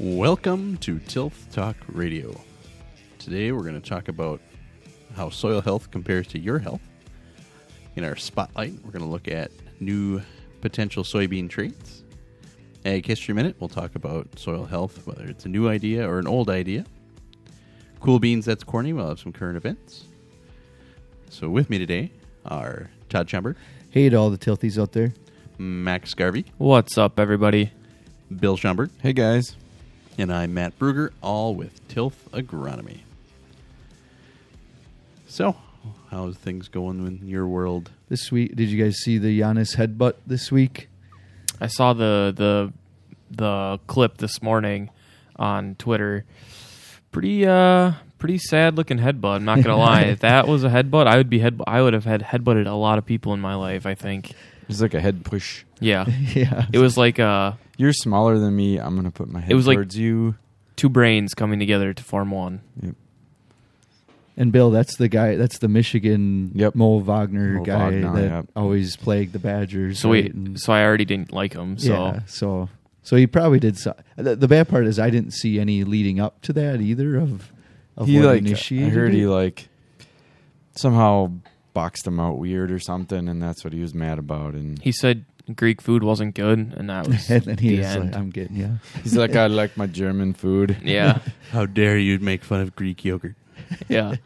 Welcome to Tilth Talk Radio. Today we're going to talk about how soil health compares to your health. In our spotlight, we're going to look at new potential soybean traits. Ag History Minute, we'll talk about soil health, whether it's a new idea or an old idea. Cool Beans, that's corny, we'll have some current events. So with me today are Todd Chumber, Hey to all the tilthies out there. Max Garvey, What's up, everybody? Bill Schumbert, Hey guys. And I'm Matt Bruger, all with Tilth Agronomy. So, how's things going in your world? This week, did you guys see the Giannis headbutt this week? I saw the the the clip this morning on Twitter. Pretty uh pretty sad looking headbutt. I'm not gonna lie. If that was a headbutt, I would be head. I would have had headbutted a lot of people in my life. I think. It's like a head push. Yeah, yeah. it was like uh You're smaller than me. I'm gonna put my head It was like- towards you. two brains coming together to form one. Yep. And Bill, that's the guy. That's the Michigan Yep. Mo Wagner Mo guy Wagner, that yep. always plagued the Badgers. So right? we, And- so I already didn't like him. So yeah. So so he probably did. So, the, the bad part is I didn't see any leading up to that either. Of of he what like initiated I heard it. he like somehow boxed him out weird or something, and that's what he was mad about. And he said Greek food wasn't good, and that was and then he the was end. like, "I'm getting yeah." he's like, I like my German food. yeah, How dare you make fun of Greek yogurt? yeah.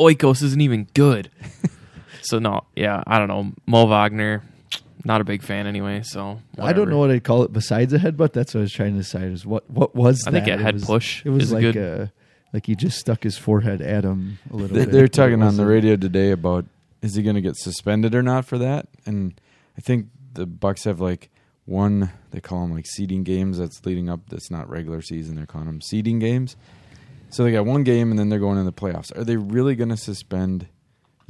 Oikos isn't even good. so no, yeah, I don't know. Mo Wagner, not a big fan anyway. So I don't know what I'd call it besides a headbutt. That's what I was trying to decide. Is what what was I that? think a It head was- push It was is like good. uh like he just stuck his forehead at him a little They, bit. they're talking on the radio today about is he going to get suspended or not for that? And I think the Bucks have like one. They call them like seeding games. That's leading up. That's not regular season. They're calling them seeding games. So they got one game, and then they're going in the playoffs. Are they really going to suspend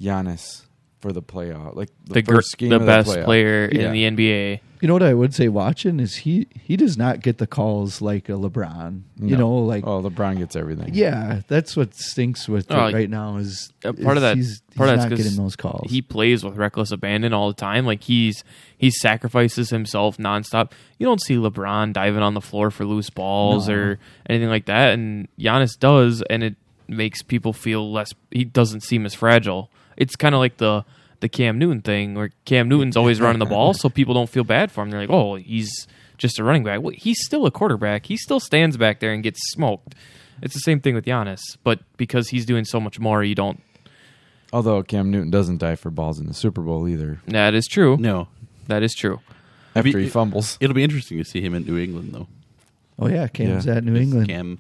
Giannis for the playoff? Like the, the, gr- game, the of best the playoff? player Yeah. in the NBA. You know what I would say watching is he he does not get the calls like a LeBron. You know, like Oh, LeBron gets everything. yeah, that's what stinks with Oh, it right now is part is of that- He's, part he's of that's not 'cause getting those calls. He plays with reckless abandon all the time. Like he's he sacrifices himself nonstop. You don't see LeBron diving on the floor for loose balls No. or anything like that, and Giannis does, and it makes people feel less. He doesn't seem as fragile. It's kind of like the the Cam Newton thing, where Cam Newton's always running the ball, so people don't feel bad for him. They're like, oh, he's just a running back. Well, he's still a quarterback. He still stands back there and gets smoked. It's the same thing with Giannis, but because he's doing so much more, you don't. Although Cam Newton doesn't die for balls in the Super Bowl either. That is true. No. That is true. After Be- he fumbles. It'll be interesting to see him in New England, though. oh yeah, Cam's Yeah. at New England. Cam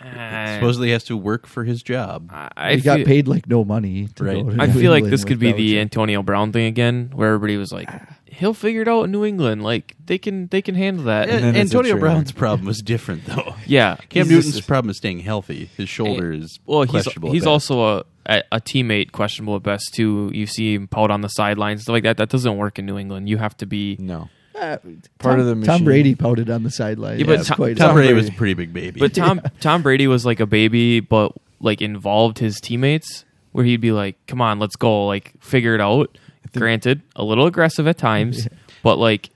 I, supposedly has to work for his job. I he got feel, paid like no money. To Right. go to I New feel like this could be with the Antonio Brown thing again, where everybody was like, ah. "He'll figure it out in New England. Like they can, they can handle that." And then a Antonio Brown's problem was different, though. yeah, Cam He's Newton's just- problem is staying healthy. His shoulder is well, he's questionable. he's best. also a, a a teammate questionable at best too. You see him pout on the sidelines, stuff like that. That doesn't work in New England. You have to be. No. Uh, Part Tom, of the Tom. Brady pouted on the sideline. Yeah, but Tom- quite Tom Tom Brady Brady. was a pretty big baby. But Tom Tom Brady was like a baby, but like involved his teammates, where he'd be like, "Come on, let's go, like figure it out." Granted, a little aggressive at times, but like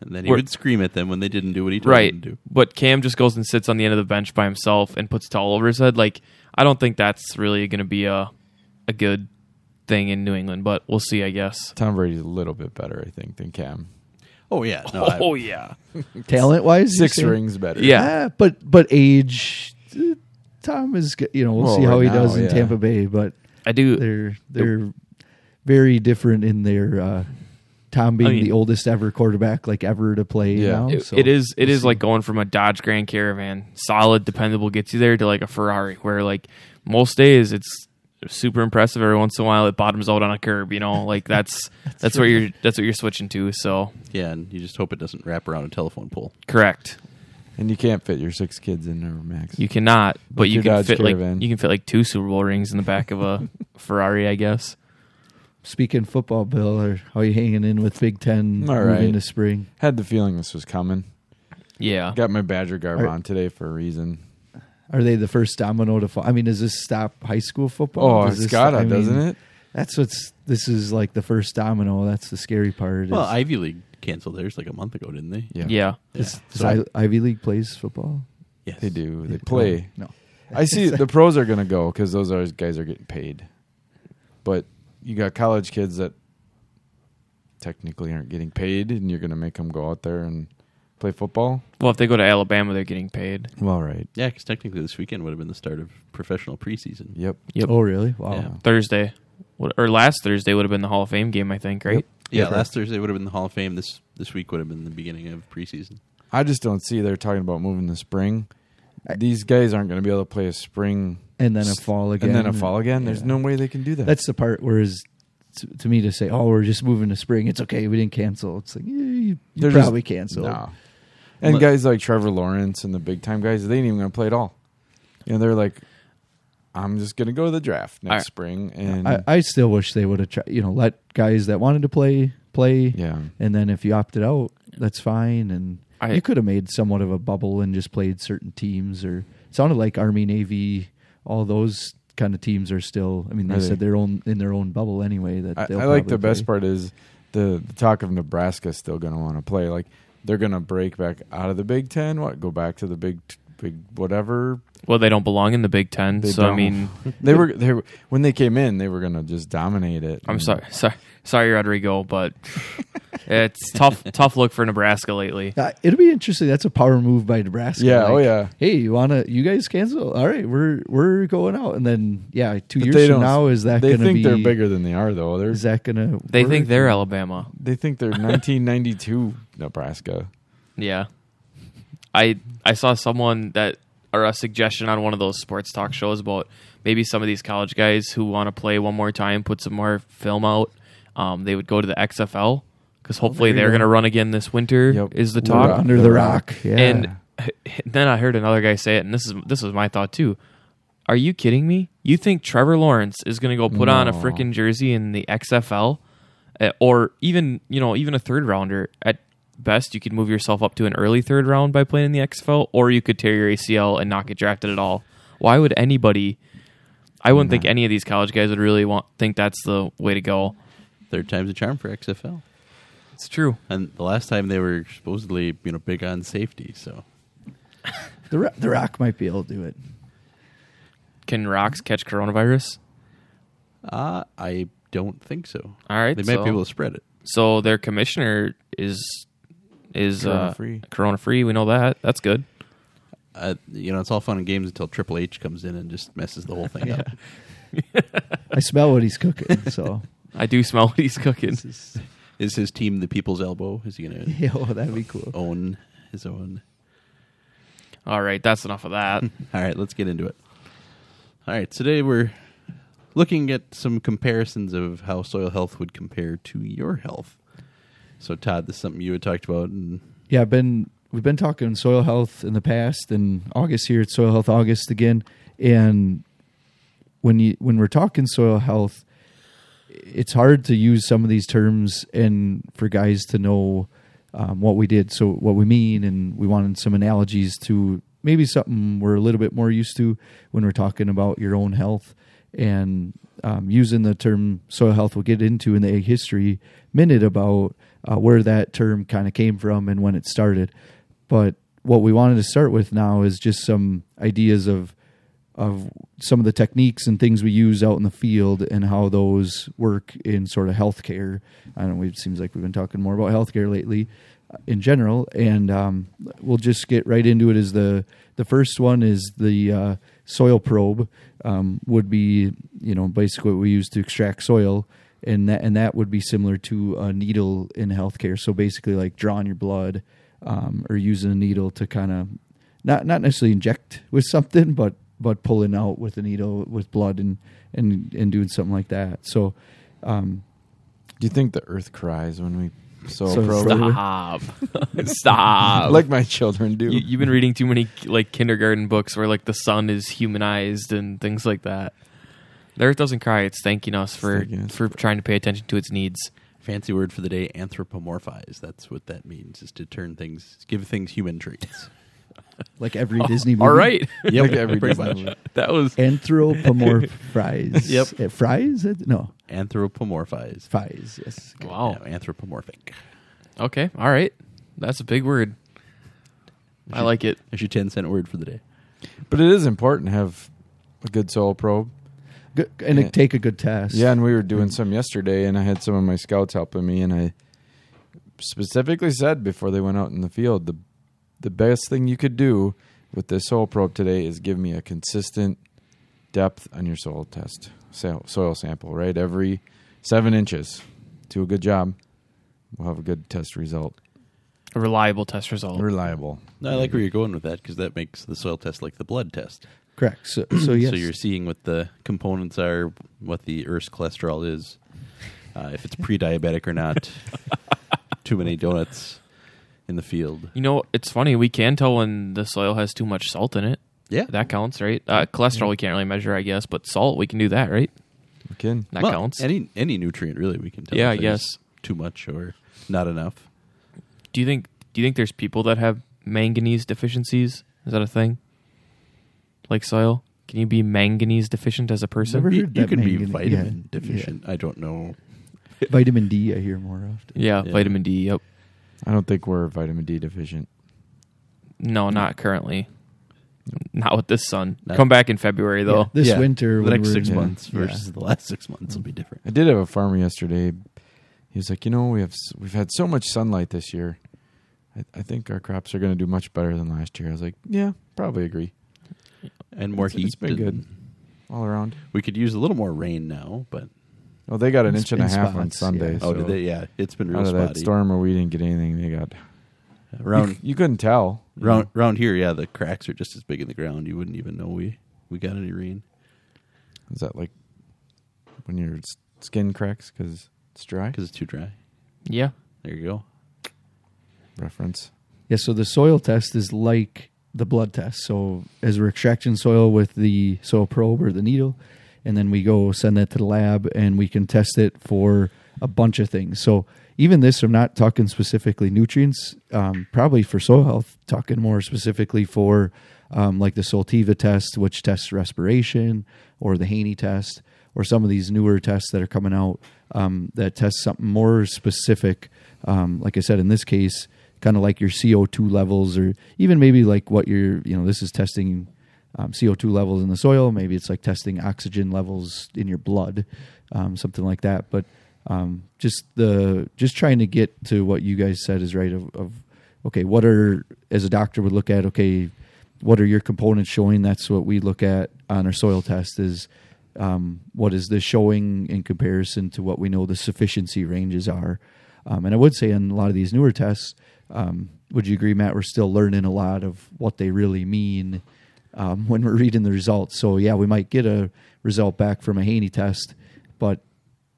and then he we're- would scream at them when they didn't do what he told right. them to do. But Cam just goes and sits on the end of the bench by himself and puts a towel over his head. Like I don't think that's really going to be a a good thing in New England, but we'll see. I guess. Tom Brady's a little bit better, I think, than Cam. Oh yeah, no, I- oh yeah, talent wise. Six rings better. Yeah. Ah, but but age. uh, Tom is g- you know we'll Well, see how right he does now, in yeah. Tampa Bay, but I do. they're they're very different in their uh, Tom being I mean- the oldest ever quarterback like ever to play. Yeah. now, It, so it is. It we'll like going from a Dodge Grand Caravan, solid, dependable, gets you there, to like a Ferrari, where like most days it's super impressive. Every once in a while, it bottoms out on a curb. You know, like that's that's, what you're that's what you're switching to. So yeah, and you just hope it doesn't wrap around a telephone pole. correct. And you can't fit your six kids in there, Max. You cannot, but Like you can Dodge fit like you can fit like two Super Bowl rings in the back of a Ferrari, I guess. Speaking football, Bill, or how are you hanging in with Big Ten All moving right. to spring? Had the feeling this was coming. Yeah, Got my Badger garb Are- on today for a reason. Are they the first domino to fall? I mean, does this stop high school football? Oh, Does it's this- gotta, I mean, doesn't it? That's what's. This is like the first domino. That's the scary part. Well, is- Ivy League canceled theirs like a month ago, didn't they? Yeah, Yeah. Is- is So- I- Ivy League plays football. Yes. they do. They Yeah. play. No. I see the pros are going to go because those are, guys are getting paid, but you got college kids that technically aren't getting paid, and you're going to make them go out there and play football. Well, if they go to Alabama, they're getting paid. Well, right. Yeah, because technically this weekend would have been the start of professional preseason. Yep. Yep. Oh, really? Wow. Yeah. Thursday, or last Thursday would have been the Hall of Fame game, I think, right? Yep. Yeah, Yeah. last Thursday would have been the Hall of Fame. This this week would have been the beginning of preseason. I just don't see they're talking about moving the spring. These guys aren't going to be able to play a spring And then a fall again. and then a fall again. There's Yeah. no way they can do that. That's the part where is to, to me to say, "Oh, we're just moving to spring. It's okay. We didn't cancel." It's like yeah, you, you They're just- probably canceled. No. And guys like Trevor Lawrence and the big time guys, they ain't even going to play at all. You know, they're like, I'm just going to go to the draft next I- spring. And I, I still wish they would have tried. You know, let guys that wanted to play play. yeah. And then if you opted out, that's fine. And I- you could have made somewhat of a bubble and just played certain teams. Or it sounded like Army, Navy, all those kind of teams are still. I mean, they Are said they? their own in their own bubble anyway. That I, they'll I like probably the best play. part is the, the talk of Nebraska still going to want to play. Like they're going to break back out of the Big Ten. What go back to the big big whatever. Well, they don't belong in the Big Ten, They so I don't. mean, They were they were, when they came in, they were going to just dominate it. I'm And sorry, sorry, sorry, Rodrigo, but it's tough, tough look for Nebraska lately. Uh, it'll be interesting. That's a power move by Nebraska. Yeah. Like, oh yeah. Hey, you wanna? You guys cancel? All right, we're we're going out, and then yeah, two But years they from don't- now is that They gonna think be? they're bigger than they are, though. They're Is that gonna? They work? think they're Alabama. they think they're 1992 Nebraska. Yeah, I I saw someone that or a suggestion on one of those sports talk shows about maybe some of these college guys who want to play one more time, put some more film out. Um, they would go to the XFL because hopefully there you they're going to run again this winter. Yep. Is the We're talk? under the rock. Yeah. And then I heard another guy say it, and this is this was my thought too. Are you kidding me? You think Trevor Lawrence is going to go put on a freaking jersey in the XFL, Uh, or even you know even a third rounder? At best, you could move yourself up to an early third round by playing in the XFL, or you could tear your ACL and not get drafted at all. Why would anybody? I wouldn't think any of these college guys would really want think that's the way to go. Third time's a charm for XFL. It's true. And the last time they were supposedly, you know, big on safety. So the Ro- the Rock might be able to do it. Can rocks catch coronavirus? uh, I don't think so. All right, They might so- be able to spread it. So their commissioner is is Corona uh, free. Corona free. We know that. That's good. Uh, you know, it's all fun and games until Triple H comes in and just messes the whole thing up. I smell what he's cooking. So I do smell what he's cooking. Is his, is his team the People's Elbow? Is he going to yeah, oh, that'd be cool. own his own? All right, that's enough of that. All right, let's get into it. All right, today we're looking at some comparisons of how soil health would compare to your health. So, Todd, this is something you had talked about, and Yeah, I've been we've been talking soil health in the past, and August here at Soil Health August again. And when you when we're talking soil health, it's hard to use some of these terms and for guys to know um, what we did, so what we mean, and we wanted some analogies to maybe something we're a little bit more used to when we're talking about your own health and um, using the term soil health. We'll get into in the Ag history minute about uh, where that term kind of came from and when it started. But what we wanted to start with now is just some ideas of of some of the techniques and things we use out in the field and how those work in sort of healthcare. I don't know. It seems like we've been talking more about healthcare lately, uh, in general, and um, we'll just get right into it. As the the first one is the uh, soil probe um, would be you know basically what we use to extract soil. And that and that would be similar to a needle in healthcare. So basically, like drawing your blood um, or using a needle to kind of not not necessarily inject with something, but but pulling out with a needle with blood and and and doing something like that. So, um, Do you think the Earth cries when we soil So probe? probe- Stop. Stop. like my children do? you, you've been reading too many like kindergarten books where like the sun is humanized and things like that. The Earth doesn't cry; it's thanking us for thanking us for trying to pay attention to its needs. fancy word for the day, anthropomorphize. That's what that means, is to turn things, give things human traits. like every Disney movie. All right, Yep, Like every pretty Disney much. movie. that was Anthropomorphize. Yep. Uh, fries? No, Anthropomorphize. fries. Yes. wow. Yeah, anthropomorphic. Okay, all right. That's a big word. I like it. There's your 10 cent word for the day. But it is important to have a good soil probe. Good, and Yeah. take a good test. Yeah, and we were doing mm. some yesterday, and I had some of my scouts helping me, and I specifically said before they went out in the field, the the best thing you could do with this soil probe today is give me a consistent depth on your soil test soil, soil sample. Right, every seven inches. Do a good job. We'll have a good test result. A reliable test result. Reliable. I like where you're going with that because that makes the soil test like the blood test. Correct. So, so yes, So you're seeing what the components are, what the ERS cholesterol is, uh, if it's pre-diabetic or not. Too many donuts in the field. You know, it's funny. We can tell when the soil has too much salt in it. Yeah, That counts, right? Uh, cholesterol we can't really measure, I guess, but salt we can do that, right? We can. That Well, counts. Any any nutrient really we can tell. Yeah, if I guess. too much or not enough. do you think? Do you think there's people that have manganese deficiencies? Is that a thing? Like soil, can you be manganese deficient as a person? Never You, heard you that can be mangan- vitamin yeah, deficient. I don't know. vitamin D. I hear more often. Yeah, Yeah. vitamin D. Yep. I don't think we're vitamin D deficient. No, not currently. Not with this sun. Not- Come back in February though. Yeah, this Yeah, winter, the when next we're- six yeah. months Yeah. versus the last six months will be different. I did have a farmer yesterday. He was like, you know, we have s- we've had so much sunlight this year. I, I think our crops are going to do much better than last year. I was like, yeah, probably agree. And more It's- heat. it's been and good. All around. We could use a little more rain now, but Well, they got an inch and a been half on Sunday. yeah. oh, so did they? Yeah, it's been real out of that storm where we didn't get anything, they got uh, Around You, you couldn't tell. you round know. round here, yeah, the cracks are just as big in the ground. You wouldn't even know we we got any rain. Is that like when your skin cracks because it's dry? because it's too dry. Yeah. There you go. Reference. Yeah, so the soil test is like the blood test. So as we're extracting soil with the soil probe or the needle, and then we go send that to the lab and we can test it for a bunch of things. So even this, I'm not talking specifically nutrients, um, probably for soil health, talking more specifically for um, like the Solvita test, which tests respiration, or the Haney test, or some of these newer tests that are coming out um, that test something more specific. Um, like I said, in this case, kind of like your CO2 levels, or even maybe like what you're, you know, this is testing um, CO2 levels in the soil. Maybe it's like testing oxygen levels in your blood, um, something like that. But um, just the just trying to get to what you guys said is right. Of, of okay, what are as a doctor would look at? Okay, what are your components showing? That's what we look at on our soil test. Is um, what is this showing in comparison to what we know the sufficiency ranges are? Um, and I would say in a lot of these newer tests, um, would you agree, Matt? We're still learning a lot of what they really mean um, when we're reading the results. So yeah, we might get a result back from a Haney test, but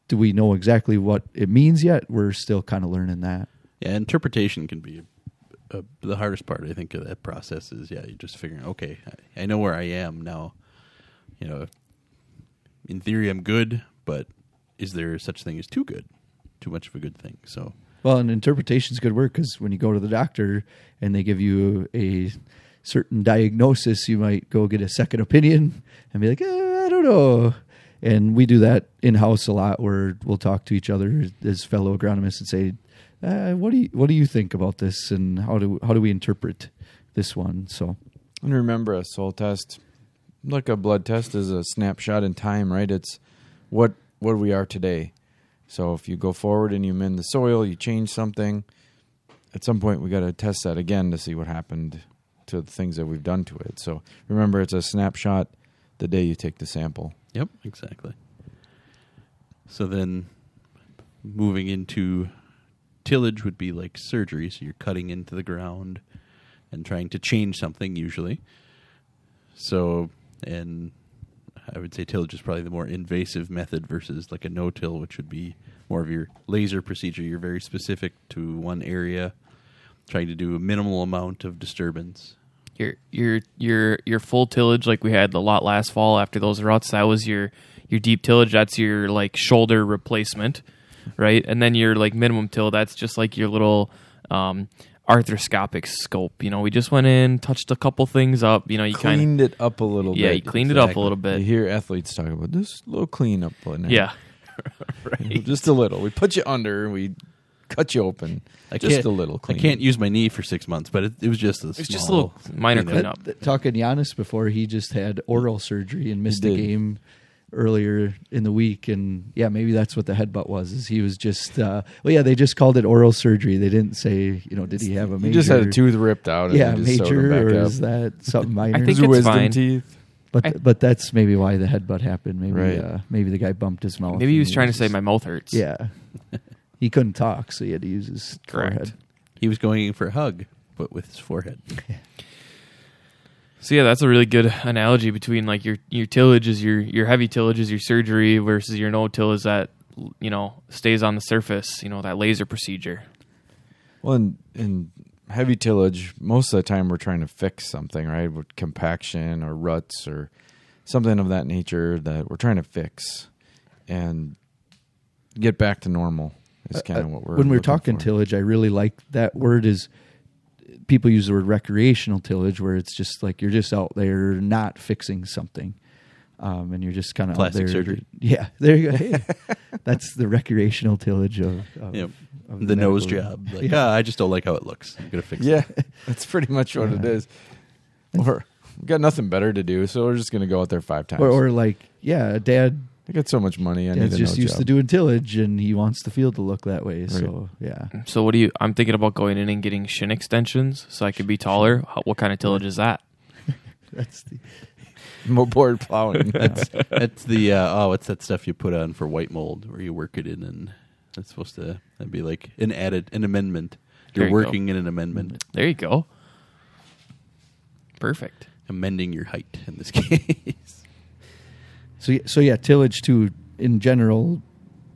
do we know exactly what it means yet? We're still kind of learning that. Yeah, interpretation can be the hardest part. I think of that process is yeah, you're just figuring. Okay, I, I know where I am now. You know, in theory, I'm good, but is there such thing as too good? Too much of a good thing. So Well, and interpretation's good work because when you go to the doctor and they give you a certain diagnosis, you might go get a second opinion and be like, eh, I don't know. And we do that in house a lot, where we'll talk to each other as fellow agronomists and say, uh, "What do you what do you think about this, and how do how do we interpret this one?" So And remember, a soil test, like a blood test, is a snapshot in time, right? It's what what we are today. So if you go forward and you mend the soil, you change something. At some point, we got to test that again to see what happened to the things that we've done to it. So remember, it's a snapshot the day you take the sample. Yep, exactly. So then moving into tillage would be like surgery. So you're cutting into the ground and trying to change something usually. So, and I would say tillage is probably the more invasive method versus like a no till, which would be more of your laser procedure. You're very specific to one area, trying to do a minimal amount of disturbance. Your your your your full tillage like we had the lot last fall after those ruts, that was your your deep tillage, that's your like shoulder replacement, right? And then your like minimum till, that's just like your little um arthroscopic scope. You know, we just went in, touched a couple things up, you know, you kind Cleaned it up a little of Yeah, bit. you cleaned it up a exactly. little You bit. hear athletes talk about this little cleanup. in. Yeah. right. just a little. We put you under. We cut you open I just can't- a little. I can't use my knee for six months, but it, it was just a It's just a little minor cleanup. cleanup. Th- talking Giannis before, he just had oral surgery and missed a game earlier in the week, and yeah, maybe that's what the headbutt was. Is he was just uh, well, yeah, they just called it oral surgery. They didn't say, you know, did he have a major? He just had a tooth ripped out. And yeah, they just sewed major, or up. is that something minor? I think Those are it's wisdom fine. teeth. but I- but that's maybe why the headbutt happened. Maybe Right. uh, maybe the guy bumped his mouth. Maybe he was trying to say my mouth hurts. Yeah, he couldn't talk, so he had to use his Correct. forehead. He was going in for a hug, but with his forehead. So yeah, that's a really good analogy between like your your tillage is your your heavy tillage is your surgery versus your no till is that you know stays on the surface. You know that laser procedure. Well, in, in heavy tillage, most of the time we're trying to fix something, right? With compaction or ruts or something of that nature that we're trying to fix and get back to normal. Is kind of Uh, what we're when we're talking for. tillage i really like that word is people use the word recreational tillage where it's just like you're just out there not fixing something um, and you're just kind of out Plastic there surgery. yeah there you go Hey, that's the recreational tillage of, of, Yep. of the nose job. Like, Yeah. ah, I just don't like how it looks. I'm gonna fix Yeah, it. Yeah, that's pretty much what it Yeah. is. Or we got nothing better to do, so we're just going to go out there five times. or, or like yeah dad I got so much money, I need dad's a just no used job. to doing tillage and he wants the field to look that way so yeah So what do you? I'm thinking about going in and getting shin extensions so I could be taller. How, what kind of tillage is that? that's the More Board plowing. That's that's the uh, oh, what's that stuff you put on for white mold where you work it in and that's supposed to that'd be like an added an amendment. You're There you go. working in an amendment, There you go. Perfect. amending your height in this case. So so yeah, tillage too. In general,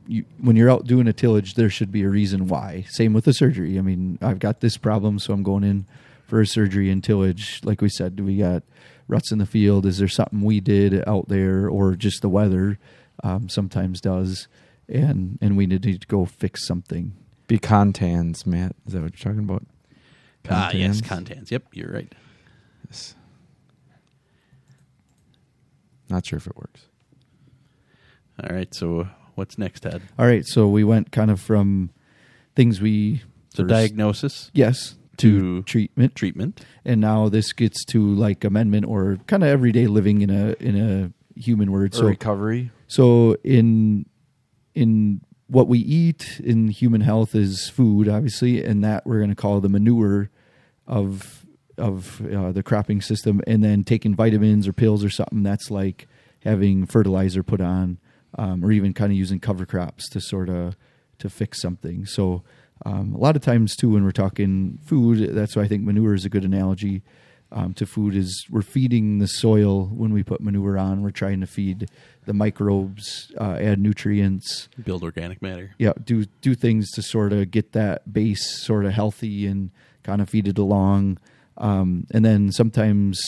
you, when you're out doing a tillage, there should be a reason why. Same with the surgery. I mean, I've got this problem, so I'm going in for a surgery and tillage. Like we said, do we got ruts in the field. Is there something we did out there, or just the weather? Um, sometimes does, and and we need to go fix something. Be contans, Matt. Is that what you're talking about? Ah, yes, Contans? Yep, you're right. Yes. Not sure if it works. All right, so what's next, Ted? All right, so we went kind of from things we So first- diagnosis, yes to, to treatment treatment. and now this gets to like amendment or kind of everyday living in a in a human word. Or So recovery. so in in what we eat in human health is food, obviously, and that we're going to call the manure of of uh, the cropping system, and then taking vitamins or pills or something that's like having fertilizer put on, um, or even kind of using cover crops to sort of to fix something. So um, a lot of times too, when we're talking food, that's why I think manure is a good analogy um, to food. Is we're feeding the soil when we put manure on. We're trying to feed the microbes, uh, add nutrients, Build organic matter. yeah, do do things to sort of get that base sort of healthy and kind of feed it along. Um, and then sometimes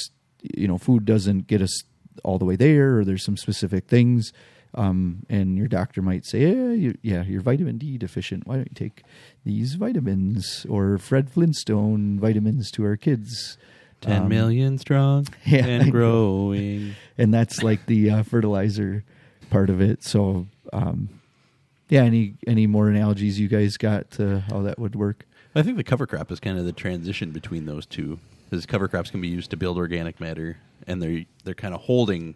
you know food doesn't get us all the way there, or there's some specific things. Um, and your doctor might say, yeah, you, yeah, you're vitamin D deficient. Why don't you take these vitamins or Fred Flintstone vitamins to our kids? Ten Um, million strong yeah. and growing. and that's like the uh, fertilizer part of it. So, um, yeah. Any any more analogies you guys got to how that would work? I think the cover crop is kind of the transition between those two, because cover crops can be used to build organic matter, and they're they're kind of holding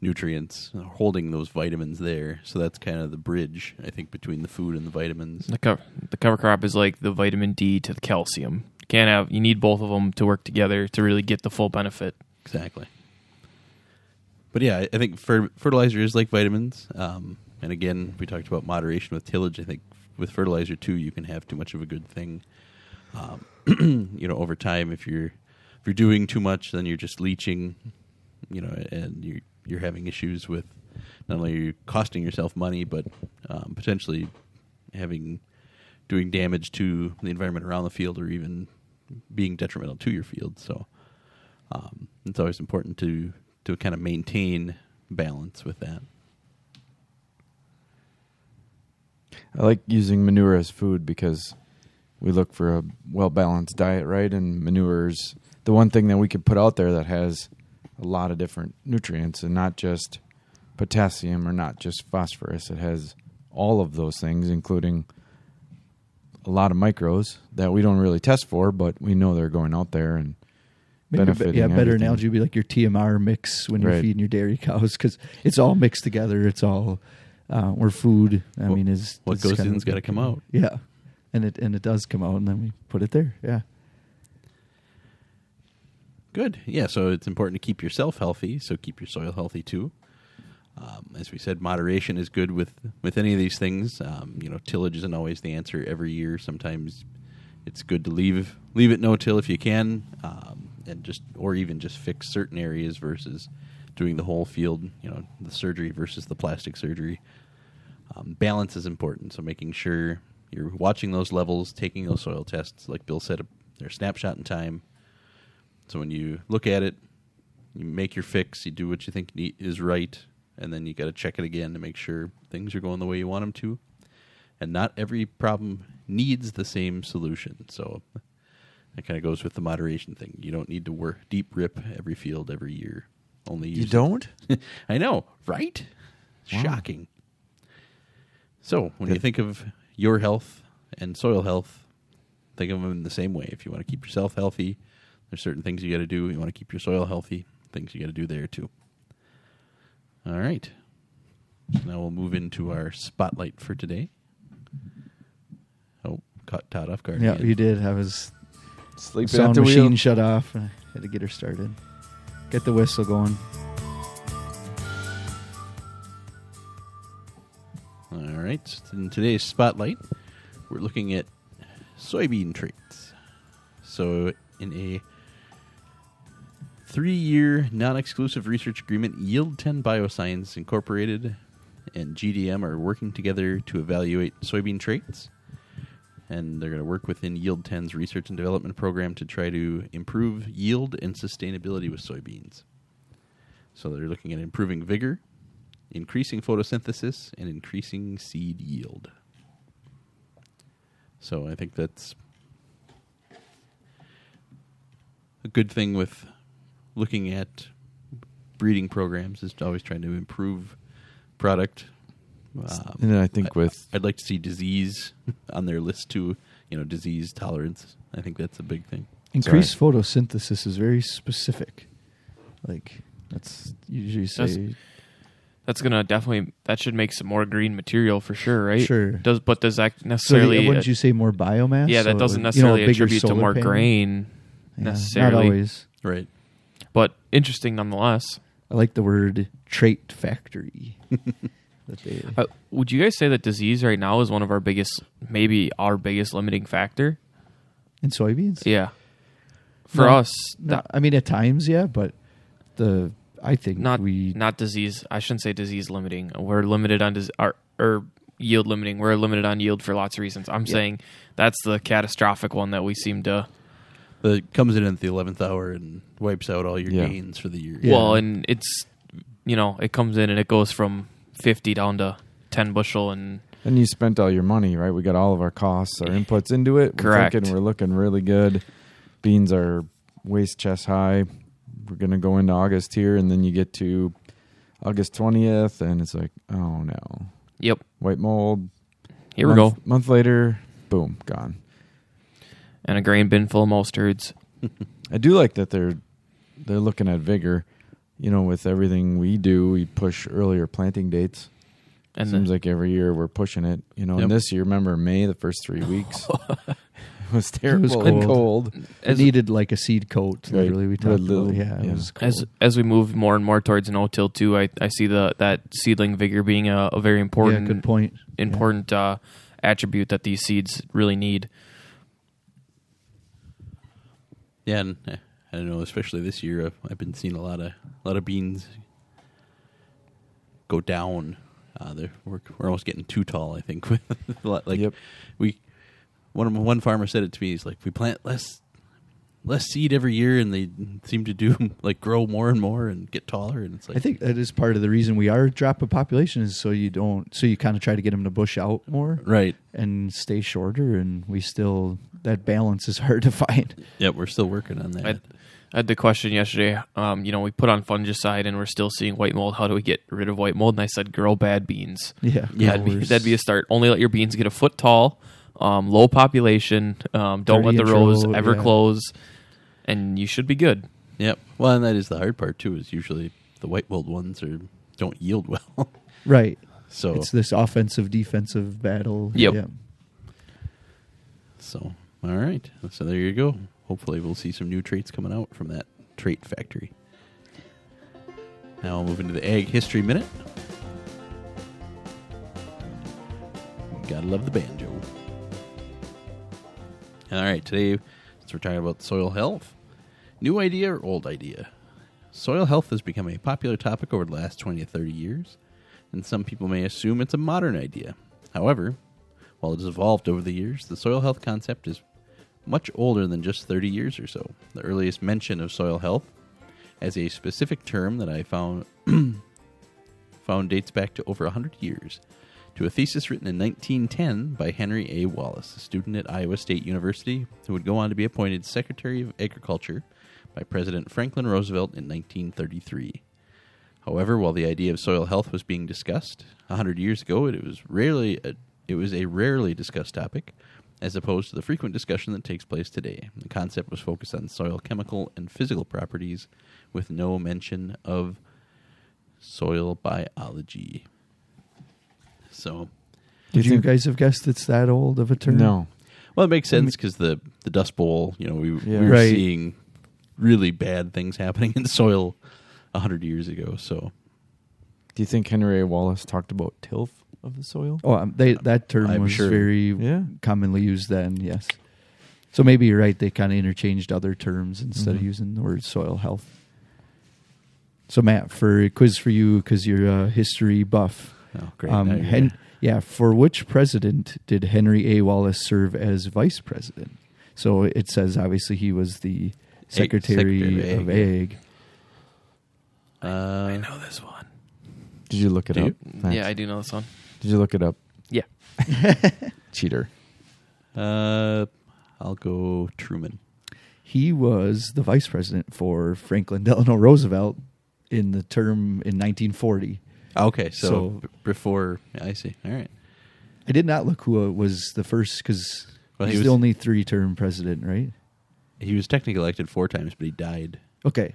nutrients, uh, holding those vitamins there. So that's kind of the bridge, I think, between the food and the vitamins. The cover the cover crop is like the vitamin D to the calcium. You can't have you need both of them to work together to really get the full benefit. Exactly. But yeah, I- I think fer- fertilizer is like vitamins. Um, and again, we talked about moderation with tillage. I think with fertilizer too, you can have too much of a good thing. Um, you know, over time, if you're if you're doing too much, then you're just leaching. You know, and you're you're having issues with not only costing yourself money, but um, potentially having doing damage to the environment around the field, or even being detrimental to your field. So um, it's always important to to kind of maintain balance with that. I like using manure as food because we look for a well balanced diet, right? And manure's the one thing that we could put out there that has a lot of different nutrients and not just potassium or not just phosphorus. It has all of those things, including a lot of micros that we don't really test for, but we know they're going out there and Maybe a bit- benefiting yeah, better everything. analogy would be like your TMR mix when you're Right. feeding your dairy cows because it's all mixed together. It's all uh, or food. I What- mean, is what is goes kind of in's a big gotta come out. Yeah, and it and it does come out, and then we put it there. Yeah, Good. Yeah, so it's important to keep yourself healthy, so keep your soil healthy too. Um, as we said, moderation is good with with any of these things. Um, you know, tillage isn't always the answer every year. Sometimes it's good to leave leave it no till if you can, um, and just or even just fix certain areas versus doing the whole field. You know, the surgery versus the plastic surgery. Um, balance is important, so making sure you're watching those levels, taking those soil tests, like Bill said, they're snapshot in time. So when you look at it, you make your fix, you do what you think is right, and then you got to check it again to make sure things are going the way you want them to. And not every problem needs the same solution. So that kind of goes with the moderation thing. You don't need to work deep rip every field every year. Only You don't? I know, right? Wow. Shocking. So, when you think of your health and soil health, think of them in the same way. If you want to keep yourself healthy, there's certain things you got to do. You want to keep your soil healthy, things you got to do there too. All right. Now we'll move into our spotlight for today. Oh, caught Todd off guard. yeah, again. you did. I was Sleeping sound at the machine wheel. shut off. And I had to get her started. Get the whistle going. All right. In today's spotlight, we're looking at soybean traits. So, in a three year non exclusive research agreement, Yield 10 Bioscience Incorporated and GDM are working together to evaluate soybean traits. And they're going to work within Yield 10's research and development program to try to improve yield and sustainability with soybeans. So, they're looking at improving vigor, increasing photosynthesis and increasing seed yield. So I think that's a good thing with looking at breeding programs is always trying to improve product. Um, And I think with I'd like to see disease on their list too. You know, disease tolerance. I think that's a big thing. Increased photosynthesis is very specific. Like that's usually say That's- That's gonna definitely that should make some more green material for sure, right? Sure. Does but does that so. necessarily? the- wouldn't you say more biomass? yeah, that So, doesn't like, you know, necessarily attribute to more panel? grain Yeah, necessarily. Not always. Right. But interesting nonetheless. I like the word trait factory. that they, Uh, would you guys say that disease right now is one of our biggest, maybe our biggest limiting factor? in soybeans. Yeah, for No, us, No, I mean at times, yeah, but the I think not we not disease. I shouldn't say disease limiting. We're limited on dis- or, or yield limiting. We're limited on yield for lots of reasons. I'm saying that's the catastrophic one that we seem to. That comes in at the eleventh hour and wipes out all your Yeah. gains for the year. Yeah. Well, and it's you know it comes in and it goes from 50 down to 10 bushel and and you spent all your money, right? We got all of our costs, our inputs into it. We're Correct. thinking we're looking really good. Beans are waist chest high. We're gonna go into August here, and then you get to August twentieth, and it's like, oh no, yep. white mold. Here we go. Month later, boom, gone. And a grain bin full of mustards. I do like that they're they're looking at vigor. You know, with everything we do, we push earlier planting dates. And Seems the, like every year we're pushing it. You know, Yep. and this year, remember May, the first three weeks, it was terrible cold. and cold. it needed like a seed coat. Right. Literally, we A talked little- about. Yeah, yeah. it was cold. as as we move more and more towards an no till too, I, I see the that seedling vigor being a, a very yeah, important good point. important uh, attribute that these seeds really need. Yeah, and eh, I don't know, especially this year, I've, I've been seeing a lot of a lot of beans go down. Uh, they're, we're we're almost getting too tall. I think with a lot- like Yep. we one of one farmer said it to me. He's like, we plant less less seed every year, and they seem to do like grow more and more and get taller. And it's like I think that is part of the reason we are drop dropping population is so you don't so you kind of try to get them to bush out more right. and stay shorter, and we still that balance is hard to find. Yeah, we're still working on that. I, I had the question yesterday. Um, you know, we put on fungicide and we're still seeing white mold. How do we get rid of white mold? And I said, grow bad beans. Yeah, Yeah, that'd, be, that'd be a start. Only let your beans get a foot tall. um, low population. Um, don't let the rows ever yeah. close, and you should be good. Yep. Well, and that is the hard part too. Is usually the white walled ones are don't yield well. Right. so It's this offensive defensive battle. Yep. Yeah. so all right. So there you go. Hopefully, we'll see some new traits coming out from that trait factory. Now we'll move into the Ag History Minute. Gotta love the banjo. All right, today, since we're talking about soil health, new idea or old idea? Soil health has become a popular topic over the last 20 to 30 years, and some people may assume it's a modern idea. However, while it has evolved over the years, the soil health concept is much older than just 30 years or so. The earliest mention of soil health as a specific term that I found found dates back to over 100 years to a thesis written in 1910 by Henry A. Wallace, a student at Iowa State University who would go on to be appointed Secretary of Agriculture by President Franklin Roosevelt in 1933. However, while the idea of soil health was being discussed 100 years ago, it was rarely a, it was a rarely discussed topic as opposed to the frequent discussion that takes place today. The concept was focused on soil chemical and physical properties with no mention of soil biology. So, Did you you guys have guessed it's that old of a term? No. well, it makes sense because the the Dust Bowl, you know, we, Yeah. we were Right. seeing really bad things happening in soil a hundred years ago. So, Do you think Henry A. Wallace talked about tilth of the soil? Oh, um, they that term I'm was sure. very Yeah. commonly used then. Yes. So maybe you're right. They kind of interchanged other terms instead of Mhm. using the word soil health. So Matt, for a quiz for you because you're a history buff. oh, great. Um, Hen- yeah, for which president did Henry A. Wallace serve as vice president? So it says obviously he was the secretary, Secretary of of Ag. Ag. uh, I know this one. Did you look it Do up? you? Max? Yeah, I do know this one. Did you look it up? Yeah. Cheater. Uh, I'll go Truman. He was the vice president for Franklin Delano Roosevelt in the term in 1940. Okay, so, So- b- before I see. All right. I did not look who uh, was the first because Well, he he's was- the only three-term president, right? He was technically elected four times, but he died, Okay.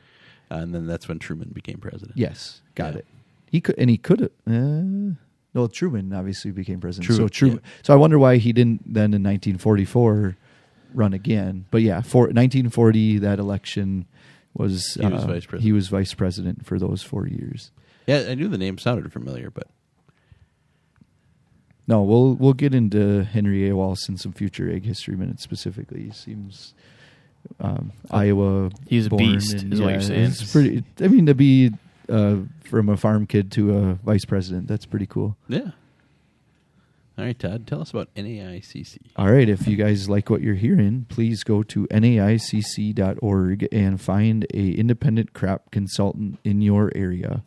uh, and then that's when Truman became president. Yes, got Yeah. it. He could, and he could have. Uh, no, Truman obviously became president. Truman, so Truman. So I wonder why he didn't then in 1944 run again. But yeah, for 1940 that election was He was uh, vice president. He was vice president for those four years. Yeah, I knew the name sounded familiar, but No, we'll we'll get into Henry A. Wallace in some future Ag history minutes specifically. He seems um, Iowa. He's a beast, and, is what you're saying. It's pretty. I mean, to be uh, from a farm kid to a vice president, that's pretty cool. yeah. All right, Todd, tell us about NAICC. All right, if you guys like what you're hearing, please go to naicc.org and find a independent crop consultant in your area.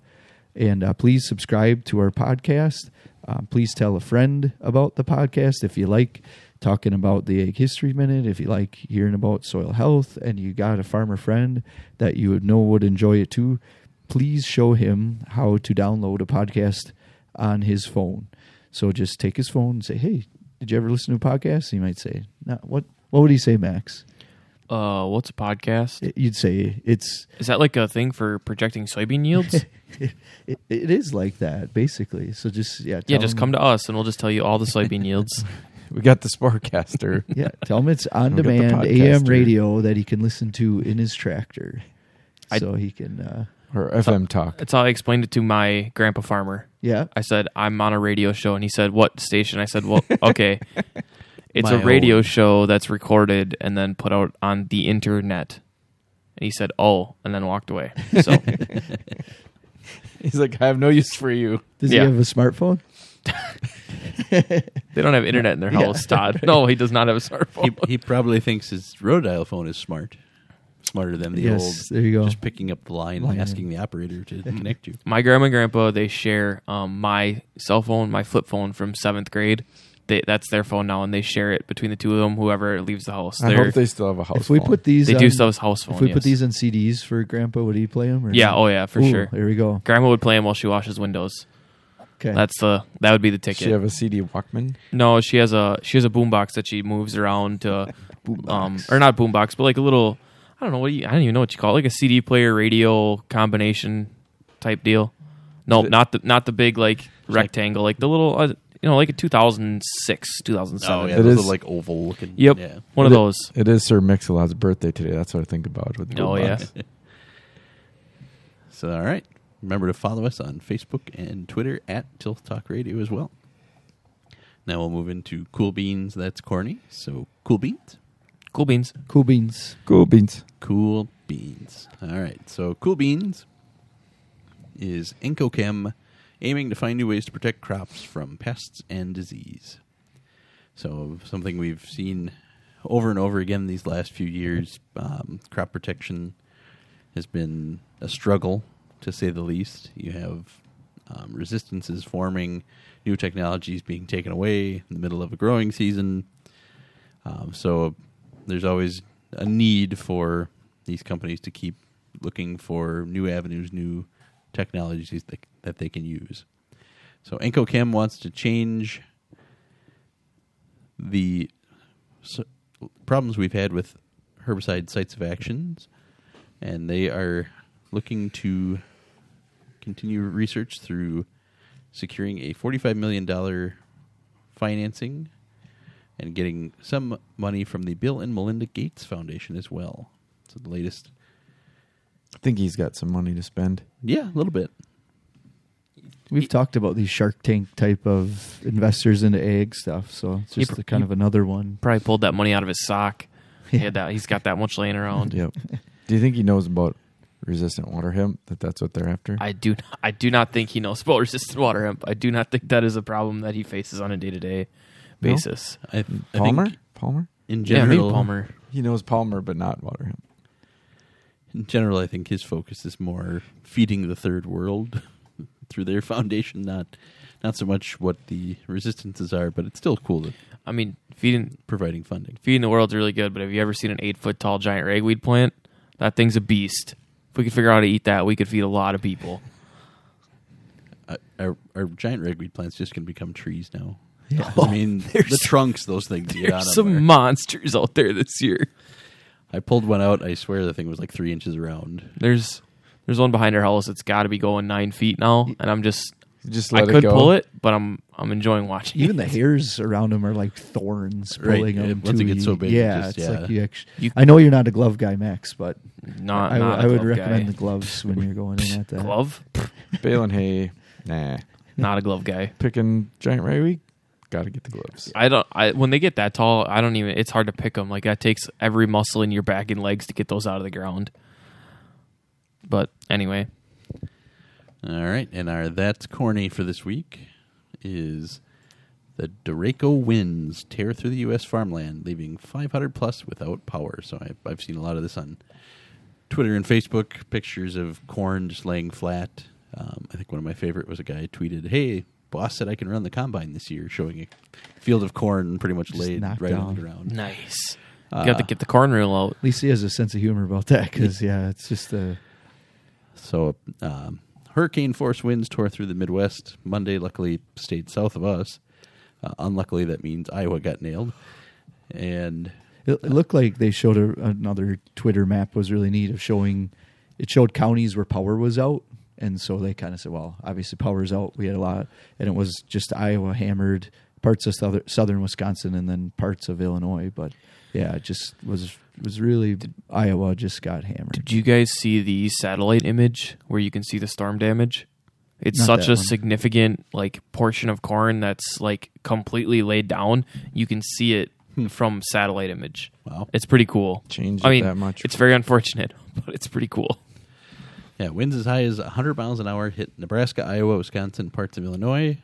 And uh, please subscribe to our podcast. Uh, please tell a friend about the podcast if you like talking about the Ag History Minute, if you like hearing about soil health, and you got a farmer friend that you would know would enjoy it too. Please show him how to download a podcast on his phone. So just take his phone and say, "Hey, did you ever listen to a podcast?" He might say, "No." What What would he say, Max? Uh, what's a podcast? You'd say it's Is that like a thing for projecting soybean yields? it, it is like that basically. So just yeah, yeah, just him- come to us and we'll just tell you all the soybean yields. We got the Sparkcaster. Yeah, tell him it's on We'll get the demand AM podcaster. radio that he can listen to in his tractor, I- so he can. uh or FM Talk. That's how I explained it to my grandpa farmer. Yeah, I said, I'm on a radio show. And he said, What station? I said, Well, okay. It's My a radio own. show that's recorded and then put out on the internet. And he said, Oh, and then walked away. So He's like, I have no use for you. does Yeah. he have a smartphone? They don't have internet in their Yeah. house, Todd. No, he does not have a smartphone. He, he probably thinks his road dial phone is smart, smarter than the yes, old. there you go. Just picking up the line, Line, and asking the operator to connect you. my grandma and grandpa, they share um, my cell phone, my flip phone from seventh grade. They, that's their phone now, and they share it between the two of them. Whoever leaves the house, I They're- hope they still have a house. if we phone. put these, they on, do still have house phone. If we yes. put these on CDs for Grandpa, would he play them? Or yeah, oh yeah, for Ooh, sure. There we go. Grandma would play them while she washes windows. Okay. That's the that would be the ticket. she have a CD Walkman? no, she has a she has a boombox that she moves around to, um, or not boombox, but like a little. I don't know what do you, I don't even know what you call it, like a CD player radio combination type deal. No, Is it- not the not the big like rectangle, like the little uh, you know like a 2006, 2007. Oh yeah, It those is- are like oval looking. Yep, Yeah. one of It- those. It is Sir Mix-a-Lot's birthday today. That's what I think about with the Oh, boombox. yeah. So all right, remember to follow us on Facebook and Twitter at Tilth Talk Radio as well. Now we'll move into Cool Beans. That's corny. So Cool Beans. Cool beans. Cool beans. Cool beans. Cool Beans. All right. So Cool Beans is Enko Chem aiming to find new ways to protect crops from pests and disease. So something we've seen over and over again these last few years. Um, crop protection has been a struggle, to say the least. You have um, resistances forming, new technologies being taken away in the middle of a growing season. Um, so there's always a need for these companies to keep looking for new avenues, new technologies that, that they can use. So Enko Chem wants to change the problems we've had with herbicide sites of actions, and they are looking to continue research through securing a $45 million financing and getting some money from the Bill and Melinda Gates Foundation as well. So the latest, I think he's got some money to spend. yeah, a little bit. We've talked about these Shark Tank type of investors into ag stuff, so it's just pr- a kind of another one. Probably pulled that money out of his sock. He had that. He's got that much laying around. Yep. Do you think he knows about resistant water hemp? That that's what they're after. I do. not, I do not think he knows about resistant water hemp. I do not think that is a problem that he faces on a day to day No? basis. I, I Palmer. think Palmer. in Yeah, general, maybe Palmer. He knows Palmer, but not water hemp. in general, I think his focus is more feeding the third world through their foundation, not not so much what the resistances are, but it's still cool to I mean, feeding providing funding. feeding the world's really good, but have you ever seen an eight foot tall giant ragweed plant? That thing's a beast. If we could figure out how to eat that, we could feed a lot of people. Uh, our, our giant ragweed plants just can become trees now. Yeah. I mean, the trunks those things get on There's some are- monsters out there this year. I pulled one out. I swear the thing was like three inches around. There's there's one behind our house that's got to be going nine feet now, and I'm just Just I let could it go. pull it, but I'm I'm enjoying watching. Even it. the hairs around him are like thorns Right, pulling yeah, them. once it to gets so you. big, it yeah, just- it's yeah. like you actually. You- I know you're not a glove guy, Max, but not, I, not a I would glove recommend guy. the gloves when you're going in at that. glove. Balin hay. Nah. Not a glove guy. Picking giant ragweed. Got to get the gloves. I don't. I when they get that tall, I don't even. It's hard to pick them. Like that takes every muscle in your back and legs to get those out of the ground. But anyway, All right, and our that's corny for this week is the Derecho winds tear through the U.S. farmland, leaving 500 plus without power. So I've, I've seen a lot of this on Twitter and Facebook. Pictures of corn just laying flat. Um, I think one of my favorite was a guy tweeted, "Hey, boss said I can run the combine this year," showing a field of corn pretty much Just laid knocked right on the ground. nice. Uh, you got to get the corn reel out. At least he has a sense of humor about that because yeah, it's just a So, um, hurricane force winds tore through the Midwest. Monday, luckily, stayed south of us. Uh, unluckily, that means Iowa got nailed. And It, it looked like they showed a, another Twitter map was really neat of showing. It showed counties where power was out, and so they kind of said, "Well, obviously power's out." We had a lot, and it was just Iowa hammered, parts of southern, southern Wisconsin, and then parts of Illinois. But yeah, it just was was really Iowa just got hammered. Did you guys see the satellite image where you can see the storm damage? It's Not such a one. significant like portion of corn that's like completely laid down. You can see it hmm. from satellite image. wow, It's pretty cool. Changed I mean, that much. it's very unfortunate, but it's pretty cool. yeah, winds as high as 100 miles an hour hit Nebraska, Iowa, Wisconsin, parts of Illinois,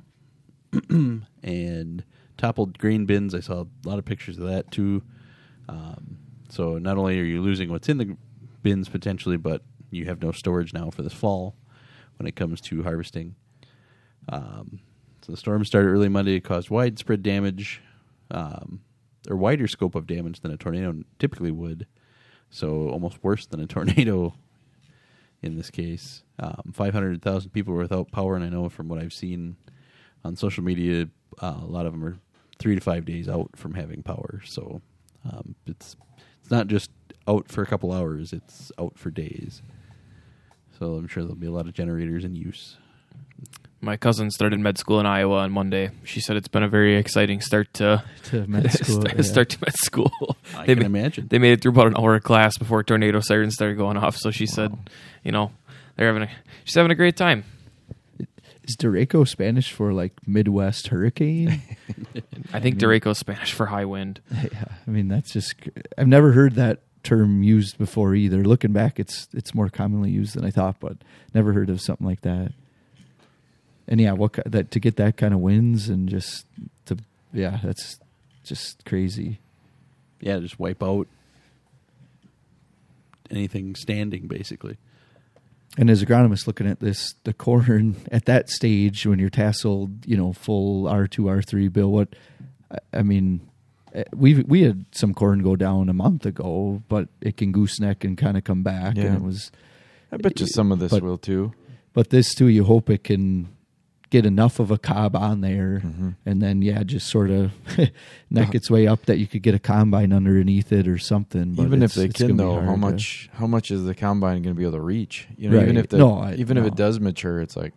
and toppled grain bins. I saw a lot of pictures of that too. Um, so not only are you losing what's in the bins potentially, but you have no storage now for this fall when it comes to harvesting. Um, so the storm started early Monday. It caused widespread damage, um, or wider scope of damage than a tornado typically would. So almost worse than a tornado in this case. Um, 500,000 people were without power, and I know from what I've seen on social media, uh, a lot of them are three to five days out from having power. So um, it's it's not just out for a couple hours; it's out for days. So I'm sure there'll be a lot of generators in use. My cousin started med school in Iowa on Monday. She said it's been a very exciting start to To med school. start, yeah. start to med school. I They can ma- imagine. They made it through about an hour of class before tornado sirens started going off. So she said, you know, they're having a she's having a great time. Is Derecho Spanish for like Midwest hurricane? I think Derecho's Spanish for high wind. yeah, I mean that's just. I've never heard that term used before either. Looking back, it's it's more commonly used than I thought, but never heard of something like that. And yeah, what that to get that kind of wins and just to yeah, that's just crazy. yeah, just wipe out anything standing, basically. And as agronomists looking at this, the corn at that stage when you're tasseled, you know, full R two R three bill, what I- mean, eh, we we had some corn go down a month ago, but it can gooseneck and kind of come back, Yeah. and it was. I bet you some of this But- will too. But this too, you hope it can get enough of a cob on there, Mhm. and then yeah, just sort of neck its way up that you could get a combine underneath it or something. But even if they can, though, how hard to- much how much is the combine going to be able to reach? You know, even if the No, I- even if it does mature, it's like,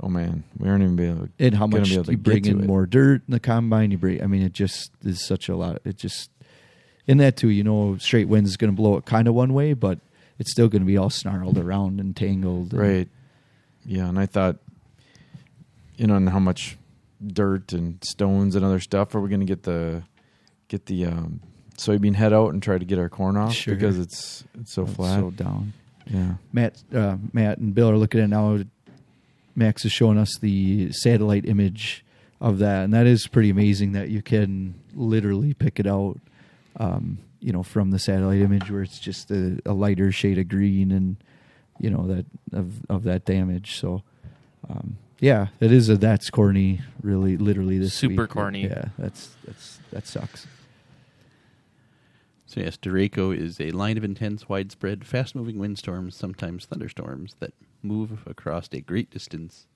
oh man, we aren't even be able. To, and how much be able to you bring in more dirt in the combine. You bring, I mean, it just is such a lot. It just in that too, you know, straight winds is going to blow it kind of one way, but it's still going to be all snarled around and tangled. and- Right. Yeah, and I thought, you know, and how much dirt and stones and other stuff are we going to get the get the um, soybean head out and try to get our corn off Sure. because it's it's so It's flat. so down. yeah. Matt, uh, Matt and Bill are looking at it now. Max is showing us the satellite image of that, and that is pretty amazing that you can literally pick it out, um, you know, from the satellite image where it's just a, a lighter shade of green and you know that of of that damage. So, um, yeah, it is a that's corny. Really, literally this Super week. corny. Yeah, that's that's that sucks. So yes, Derecho is a line of intense, widespread, fast-moving windstorms, sometimes thunderstorms, that move across a great distance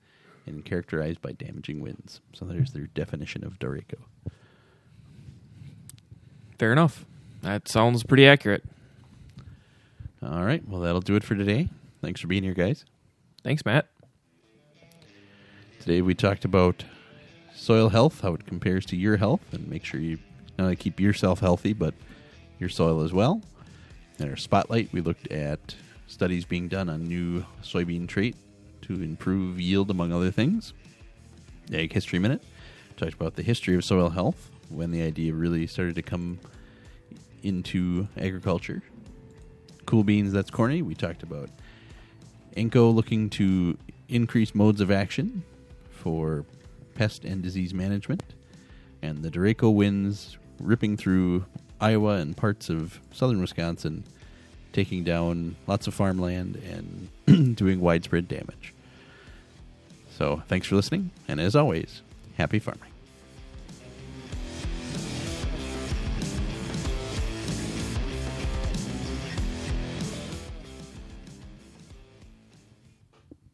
and characterized by damaging winds. So there's their definition of Derecho. Fair enough. That sounds pretty accurate. All right, well that'll do it for today. Thanks for being here, guys. Thanks, Matt. Today we talked about soil health, how it compares to your health, and make sure you not only keep yourself healthy, but your soil as well. In our spotlight, we looked at studies being done on new soybean trait to improve yield, among other things. Ag History Minute talked about the history of soil health, when the idea really started to come into agriculture. Cool beans, that's corny. We talked about Enko looking to increase modes of action for pest and disease management, and the Derecho winds ripping through Iowa and parts of southern Wisconsin, taking down lots of farmland and doing widespread damage. So, thanks for listening, and as always, happy farming.